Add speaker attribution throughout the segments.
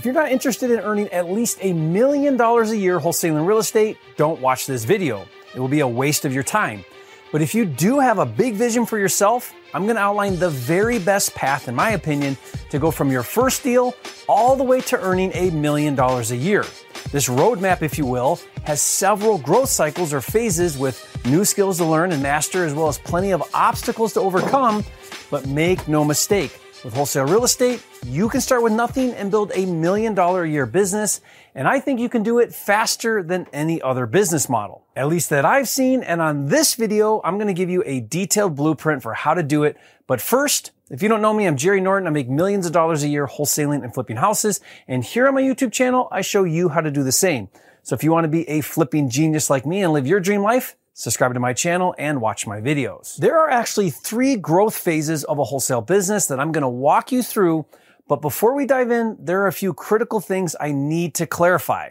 Speaker 1: If you're not interested in earning at least a million dollars a year wholesaling real estate, don't watch this video. It will be a waste of your time. But if you do have a big vision for yourself, I'm going to outline the very best path, in my opinion, to go from your first deal all the way to earning a million dollars a year. This roadmap, if you will, has several growth cycles or phases with new skills to learn and master, as well as plenty of obstacles to overcome. But make no mistake, with wholesale real estate, you can start with nothing and build a million dollar a year business. And I think you can do it faster than any other business model, at least that I've seen. And on this video, I'm going to give you a detailed blueprint for how to do it. But first, if you don't know me, I'm Jerry Norton. I make millions of dollars a year wholesaling and flipping houses. And here on my YouTube channel, I show you how to do the same. So if you want to be a flipping genius like me and live your dream life, subscribe to my channel, and watch my videos. There are actually three growth phases of a wholesale business that I'm going to walk you through. But before we dive in, there are a few critical things I need to clarify.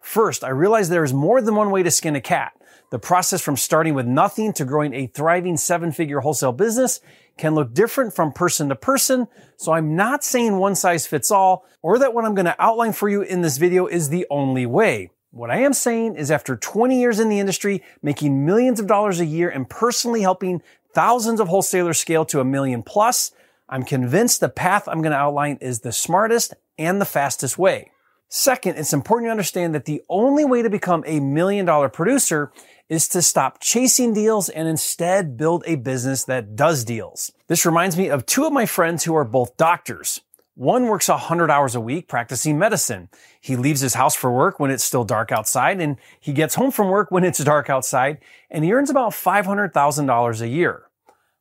Speaker 1: First, I realize there is more than one way to skin a cat. The process from starting with nothing to growing a thriving seven figure wholesale business can look different from person to person. So I'm not saying one size fits all or that what I'm going to outline for you in this video is the only way. What I am saying is after 20 years in the industry, making millions of dollars a year and personally helping thousands of wholesalers scale to a million plus, I'm convinced the path I'm going to outline is the smartest and the fastest way. Second, it's important to understand that the only way to become a million dollar producer is to stop chasing deals and instead build a business that does deals. This reminds me of two of my friends who are both doctors. One works 100 hours a week practicing medicine. He leaves his house for work when it's still dark outside and he gets home from work when it's dark outside and he earns about $500,000 a year.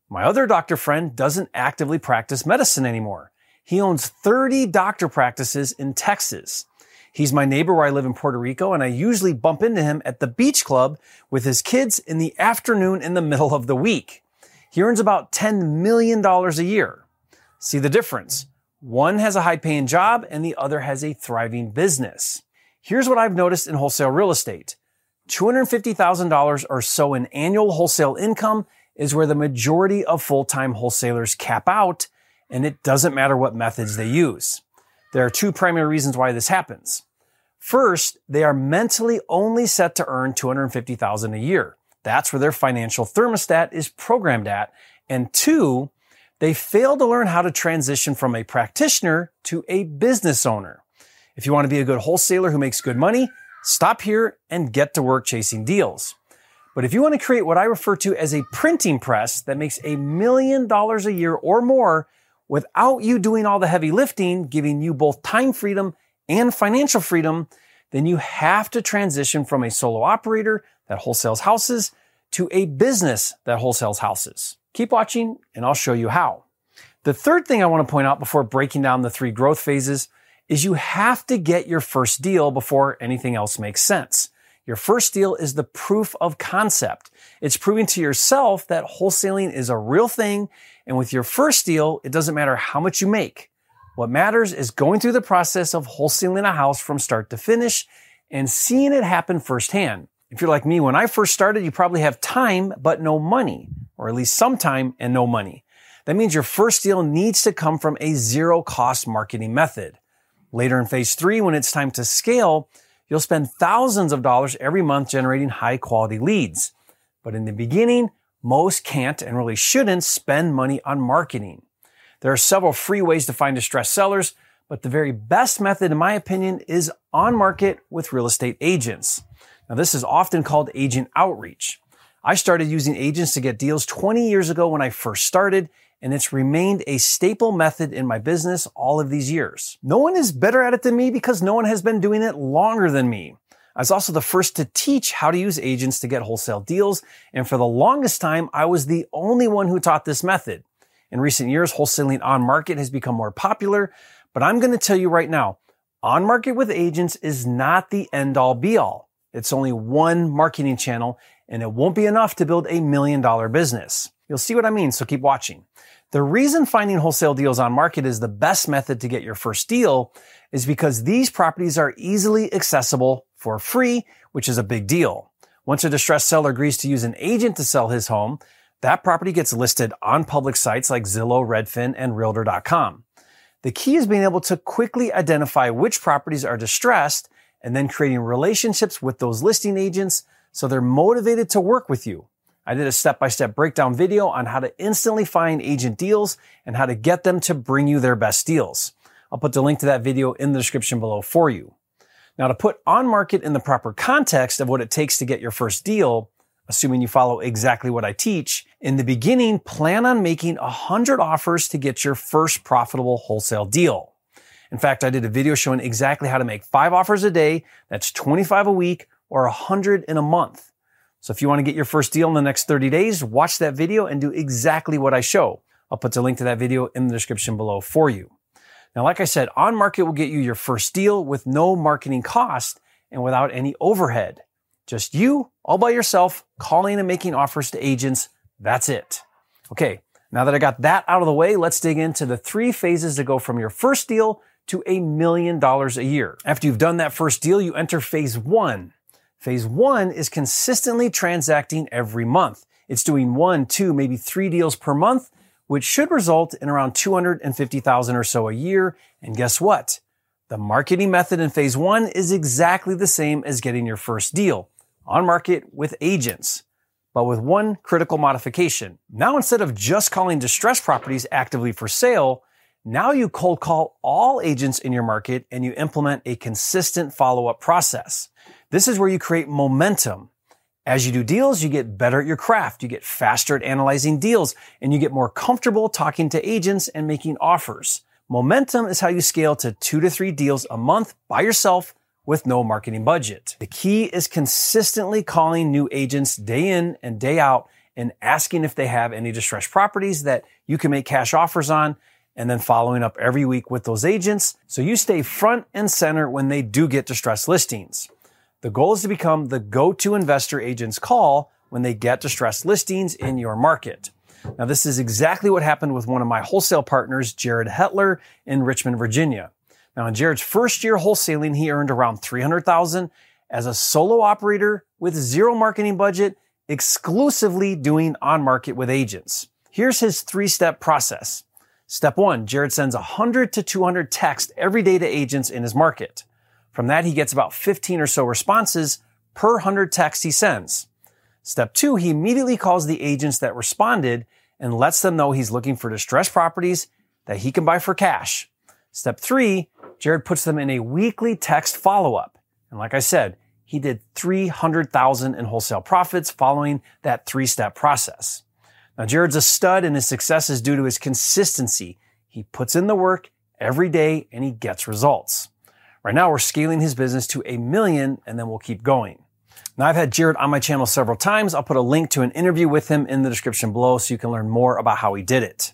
Speaker 1: My other doctor friend doesn't actively practice medicine anymore. He owns 30 doctor practices in Texas. He's my neighbor where I live in Puerto Rico and I usually bump into him at the beach club with his kids in the afternoon in the middle of the week. He earns about $10 million a year. See the difference? One has a high paying job and the other has a thriving business. Here's what I've noticed in wholesale real estate. $250,000 or so in annual wholesale income is where the majority of full-time wholesalers cap out, and it doesn't matter what methods they use. There are two primary reasons why this happens. First, they are mentally only set to earn 250,000 a year. That's where their financial thermostat is programmed at. And two, they fail to learn how to transition from a practitioner to a business owner. If you want to be a good wholesaler who makes good money, stop here and get to work chasing deals. But if you want to create what I refer to as a printing press that makes a million dollars a year or more without you doing all the heavy lifting, giving you both time freedom and financial freedom, then you have to transition from a solo operator that wholesales houses to a business that wholesales houses. Keep watching and I'll show you how. The third thing I want to point out before breaking down the three growth phases is you have to get your first deal before anything else makes sense. Your first deal is the proof of concept. It's proving to yourself that wholesaling is a real thing. And with your first deal, it doesn't matter how much you make. What matters is going through the process of wholesaling a house from start to finish and seeing it happen firsthand. If you're like me, when I first started, you probably have time, but no money or at least some time and no money. That means your first deal needs to come from a zero cost marketing method. Later in phase three, when it's time to scale, you'll spend thousands of dollars every month generating high quality leads. But in the beginning, most can't and really shouldn't spend money on marketing. There are several free ways to find distressed sellers, but the very best method, in my opinion, is on market with real estate agents. Now, this is often called agent outreach. I started using agents to get deals 20 years ago when I first started, and it's remained a staple method in my business all of these years. No one is better at it than me because no one has been doing it longer than me. I was also the first to teach how to use agents to get wholesale deals, and for the longest time, I was the only one who taught this method. In recent years, wholesaling on market has become more popular, but I'm going to tell you right now, on market with agents is not the end all be all. It's only one marketing channel and it won't be enough to build a million dollar business. You'll see what I mean, so keep watching. The reason finding wholesale deals on market is the best method to get your first deal is because these properties are easily accessible for free, which is a big deal. Once a distressed seller agrees to use an agent to sell his home, that property gets listed on public sites like Zillow, Redfin, and Realtor.com. The key is being able to quickly identify which properties are distressed and then creating relationships with those listing agents so they're motivated to work with you. I did a step-by-step breakdown video on how to instantly find agent deals and how to get them to bring you their best deals. I'll put the link to that video in the description below for you. Now to put on market in the proper context of what it takes to get your first deal, assuming you follow exactly what I teach, in the beginning, plan on making 100 offers to get your first profitable wholesale deal. In fact, I did a video showing exactly how to make five offers a day. That's 25 a week or 100 in a month. So if you want to get your first deal in the next 30 days, watch that video and do exactly what I show. I'll put the link to that video in the description below for you. Now, like I said, on market will get you your first deal with no marketing cost and without any overhead. Just you all by yourself calling and making offers to agents. That's it. Okay. Now that I got that out of the way, let's dig into the three phases to go from your first deal to a million dollars a year. After you've done that first deal, you enter phase one. Phase one is consistently transacting every month. It's doing one, two, maybe three deals per month, which should result in around 250,000 or so a year. And guess what? The marketing method in phase one is exactly the same as getting your first deal on market with agents, but with one critical modification. Now, instead of just calling distressed properties actively for sale, now you cold call all agents in your market and you implement a consistent follow up process. This is where you create momentum. As you do deals, you get better at your craft. You get faster at analyzing deals and you get more comfortable talking to agents and making offers. Momentum is how you scale to two to three deals a month by yourself with no marketing budget. The key is consistently calling new agents day in and day out and asking if they have any distressed properties that you can make cash offers on and then following up every week with those agents so you stay front and center when they do get distressed listings. The goal is to become the go-to investor agent's call when they get distressed listings in your market. Now, this is exactly what happened with one of my wholesale partners, Jared Hetler in Richmond, Virginia. Now, in Jared's first year wholesaling, he earned around 300,000 as a solo operator with zero marketing budget, exclusively doing on market with agents. Here's his three step process. Step one, Jared sends 100 to 200 texts every day to agents in his market. From that, he gets about 15 or so responses per 100 texts he sends. Step two, he immediately calls the agents that responded and lets them know he's looking for distressed properties that he can buy for cash. Step three, Jared puts them in a weekly text follow-up. And like I said, he did 300,000 in wholesale profits following that three-step process. Now, Jared's a stud and his success is due to his consistency. He puts in the work every day and he gets results. Right now, we're scaling his business to a million and then we'll keep going. Now, I've had Jared on my channel several times. I'll put a link to an interview with him in the description below so you can learn more about how he did it.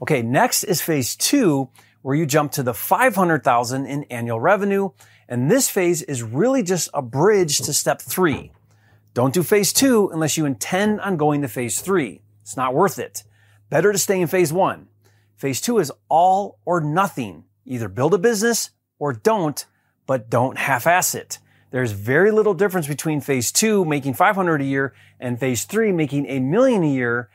Speaker 1: Okay, next is phase two, where you jump to the 500,000 in annual revenue. And this phase is really just a bridge to step three. Don't do phase two unless you intend on going to phase three. It's not worth it. Better to stay in phase one. Phase two is all or nothing. Either build a business or don't, but don't half-ass it. There's very little difference between phase two, making 500 a year, and phase three, making a million a year.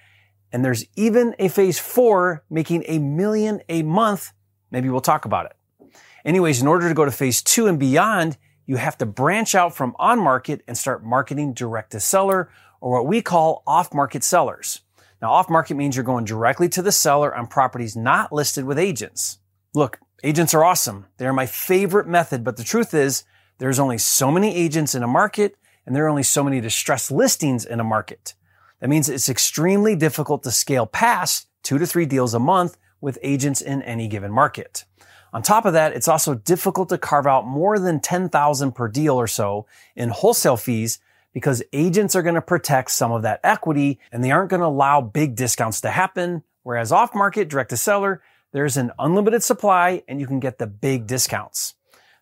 Speaker 1: And there's even a phase four, making a million a month. Maybe we'll talk about it. Anyways, in order to go to phase two and beyond, you have to branch out from on market and start marketing direct to seller or what we call off market sellers. Now, off market means you're going directly to the seller on properties not listed with agents. Look, Agents are awesome. They're my favorite method, but the truth is there's only so many agents in a market and there are only so many distressed listings in a market. That means it's extremely difficult to scale past two to three deals a month with agents in any given market. On top of that, it's also difficult to carve out more than 10,000 per deal or so in wholesale fees because agents are going to protect some of that equity and they aren't going to allow big discounts to happen. Whereas off market, direct to seller, there's an unlimited supply and you can get the big discounts.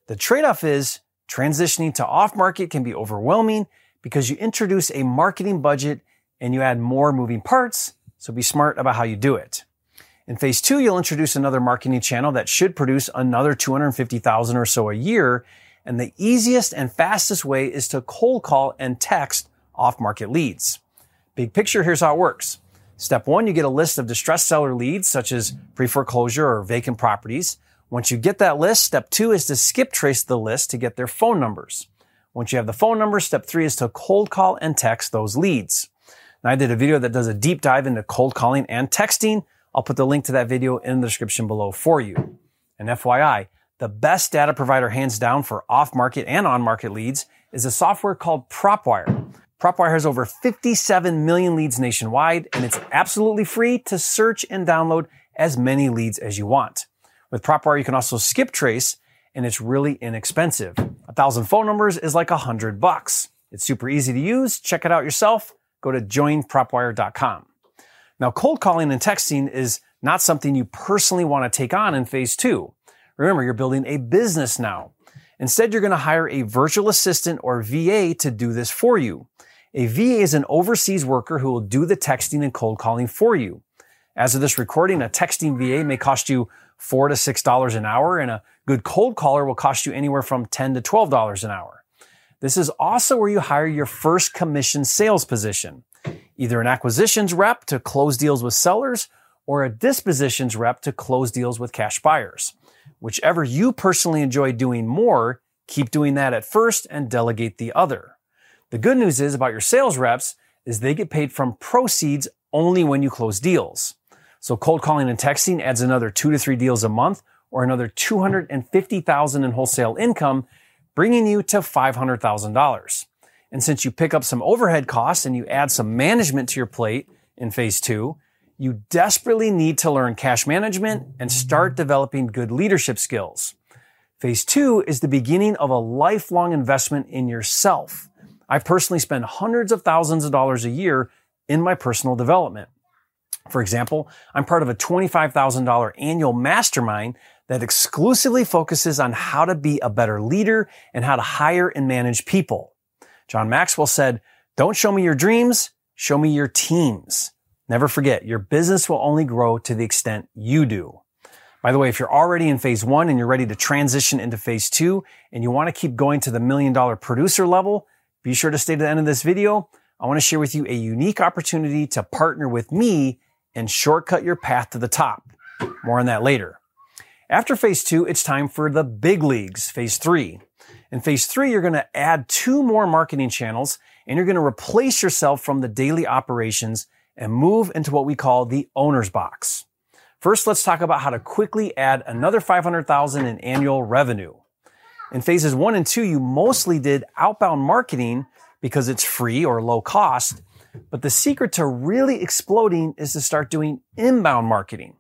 Speaker 1: The trade-off is transitioning to off market can be overwhelming because you introduce a marketing budget and you add more moving parts. So be smart about how you do it. In phase two, you'll introduce another marketing channel that should produce another 250,000 or so a year. And the easiest and fastest way is to cold call and text off market leads. Big picture, here's how it works. Step one, you get a list of distressed seller leads such as pre-foreclosure or vacant properties. Once you get that list, step two is to skip trace the list to get their phone numbers. Once you have the phone number, step three is to cold call and text those leads. Now I did a video that does a deep dive into cold calling and texting. I'll put the link to that video in the description below for you. And FYI, the best data provider hands down for off-market and on-market leads is a software called PropWire. PropWire has over 57 million leads nationwide, and it's absolutely free to search and download as many leads as you want. With PropWire, you can also skip trace, and it's really inexpensive. A thousand phone numbers is like a hundred bucks. It's super easy to use. Check it out yourself. Go to joinpropwire.com. Now, cold calling and texting is not something you personally want to take on in phase two. Remember, you're building a business now. Instead, you're going to hire a virtual assistant or VA to do this for you. A VA is an overseas worker who will do the texting and cold calling for you. As of this recording, a texting VA may cost you four to six dollars an hour, and a good cold caller will cost you anywhere from ten to twelve dollars an hour. This is also where you hire your first commission sales position either an acquisitions rep to close deals with sellers or a dispositions rep to close deals with cash buyers. Whichever you personally enjoy doing more, keep doing that at first and delegate the other. The good news is about your sales reps is they get paid from proceeds only when you close deals. So cold calling and texting adds another two to three deals a month or another 250,000 in wholesale income, bringing you to $500,000. And since you pick up some overhead costs and you add some management to your plate in phase two, you desperately need to learn cash management and start developing good leadership skills. Phase two is the beginning of a lifelong investment in yourself. I personally spend hundreds of thousands of dollars a year in my personal development. For example, I'm part of a $25,000 annual mastermind that exclusively focuses on how to be a better leader and how to hire and manage people. John Maxwell said, don't show me your dreams, show me your teams. Never forget, your business will only grow to the extent you do. By the way, if you're already in phase one and you're ready to transition into phase two and you want to keep going to the million dollar producer level, be sure to stay to the end of this video. I want to share with you a unique opportunity to partner with me and shortcut your path to the top. More on that later. After phase two, it's time for the big leagues, phase three. In phase three, you're going to add two more marketing channels and you're going to replace yourself from the daily operations and move into what we call the owner's box. First, let's talk about how to quickly add another 500,000 in annual revenue. In phases one and two, you mostly did outbound marketing because it's free or low cost. But the secret to really exploding is to start doing inbound marketing.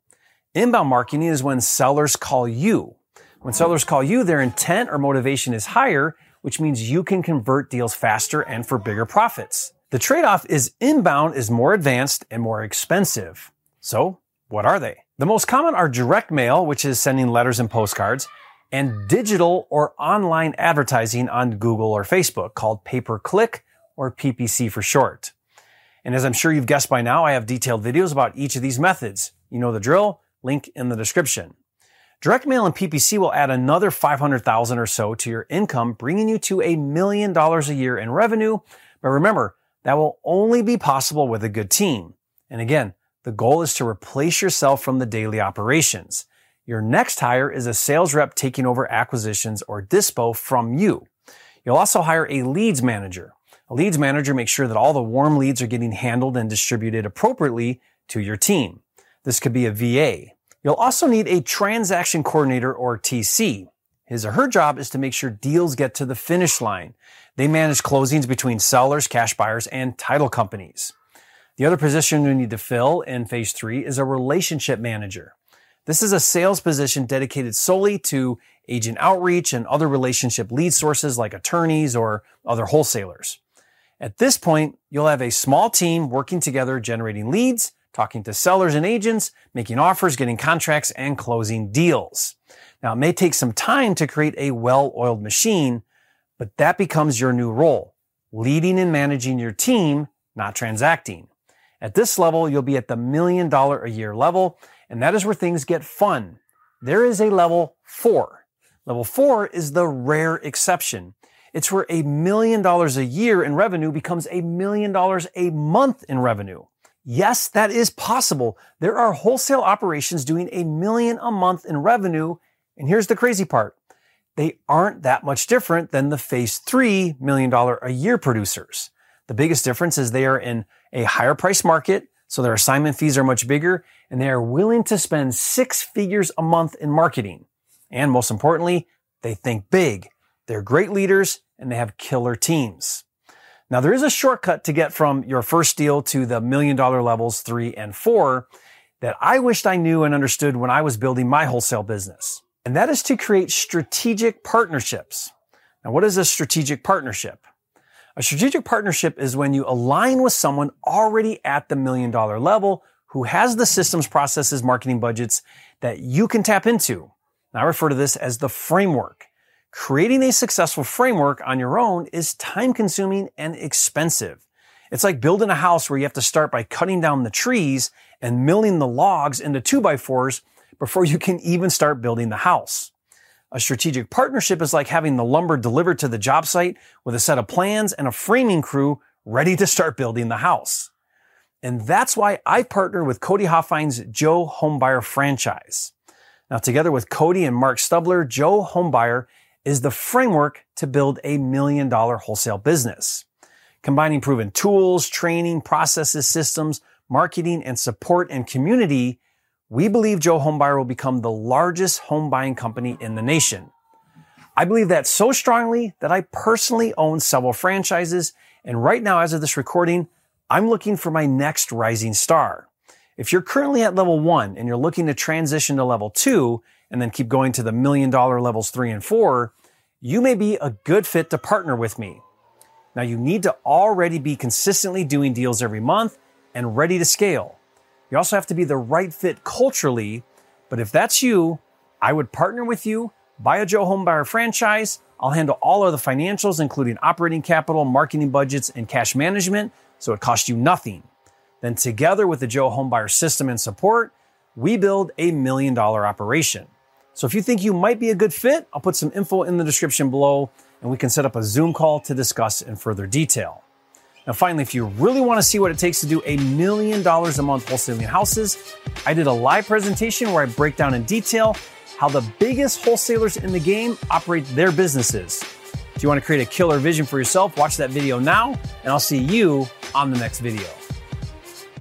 Speaker 1: Inbound marketing is when sellers call you. When sellers call you, their intent or motivation is higher, which means you can convert deals faster and for bigger profits. The trade-off is inbound is more advanced and more expensive. So what are they? The most common are direct mail, which is sending letters and postcards, and digital or online advertising on Google or Facebook called pay-per-click or PPC for short. And as I'm sure you've guessed by now, I have detailed videos about each of these methods. You know the drill, link in the description. Direct mail and PPC will add another 500,000 or so to your income, bringing you to a million dollars a year in revenue. But remember, that will only be possible with a good team. And again, the goal is to replace yourself from the daily operations. Your next hire is a sales rep taking over acquisitions or dispo from you. You'll also hire a leads manager. A leads manager makes sure that all the warm leads are getting handled and distributed appropriately to your team. This could be a VA, You'll also need a transaction coordinator or TC. His or her job is to make sure deals get to the finish line. They manage closings between sellers, cash buyers, and title companies. The other position we need to fill in phase three is a relationship manager. This is a sales position dedicated solely to agent outreach and other relationship lead sources like attorneys or other wholesalers. At this point, you'll have a small team working together generating leads talking to sellers and agents, making offers, getting contracts, and closing deals. Now, it may take some time to create a well-oiled machine, but that becomes your new role, leading and managing your team, not transacting. At this level, you'll be at the million dollar a year level, and that is where things get fun. There is a level four. Level four is the rare exception. It's where a million dollars a year in revenue becomes a million dollars a month in revenue. Yes, that is possible. There are wholesale operations doing a million a month in revenue. And here's the crazy part. They aren't that much different than the phase three million dollar a year producers. The biggest difference is they are in a higher price market. So their assignment fees are much bigger and they are willing to spend six figures a month in marketing. And most importantly, they think big. They're great leaders and they have killer teams. Now there is a shortcut to get from your first deal to the million dollar levels three and four that I wished I knew and understood when I was building my wholesale business. And that is to create strategic partnerships. Now, what is a strategic partnership? A strategic partnership is when you align with someone already at the million dollar level who has the systems, processes, marketing budgets that you can tap into. Now, I refer to this as the framework. Creating a successful framework on your own is time consuming and expensive. It's like building a house where you have to start by cutting down the trees and milling the logs into two by fours before you can even start building the house. A strategic partnership is like having the lumber delivered to the job site with a set of plans and a framing crew ready to start building the house. And that's why I partner with Cody Hofhine's Joe Homebuyer franchise. Now, together with Cody and Mark Stubler, Joe Homebuyer is the framework to build a million dollar wholesale business. Combining proven tools, training, processes, systems, marketing, and support and community, we believe Joe Homebuyer will become the largest home buying company in the nation. I believe that so strongly that I personally own several franchises. And right now, as of this recording, I'm looking for my next rising star. If you're currently at level one and you're looking to transition to level two, and then keep going to the million dollar levels three and four, you may be a good fit to partner with me. Now you need to already be consistently doing deals every month and ready to scale. You also have to be the right fit culturally, but if that's you, I would partner with you, buy a Joe Homebuyer franchise. I'll handle all of the financials, including operating capital, marketing budgets, and cash management, so it costs you nothing. Then together with the Joe Homebuyer system and support, we build a million dollar operation. So if you think you might be a good fit, I'll put some info in the description below and we can set up a Zoom call to discuss in further detail. Now, finally, if you really want to see what it takes to do a million dollars a month wholesaling houses, I did a live presentation where I break down in detail how the biggest wholesalers in the game operate their businesses. If you want to create a killer vision for yourself, watch that video now, and I'll see you on the next video.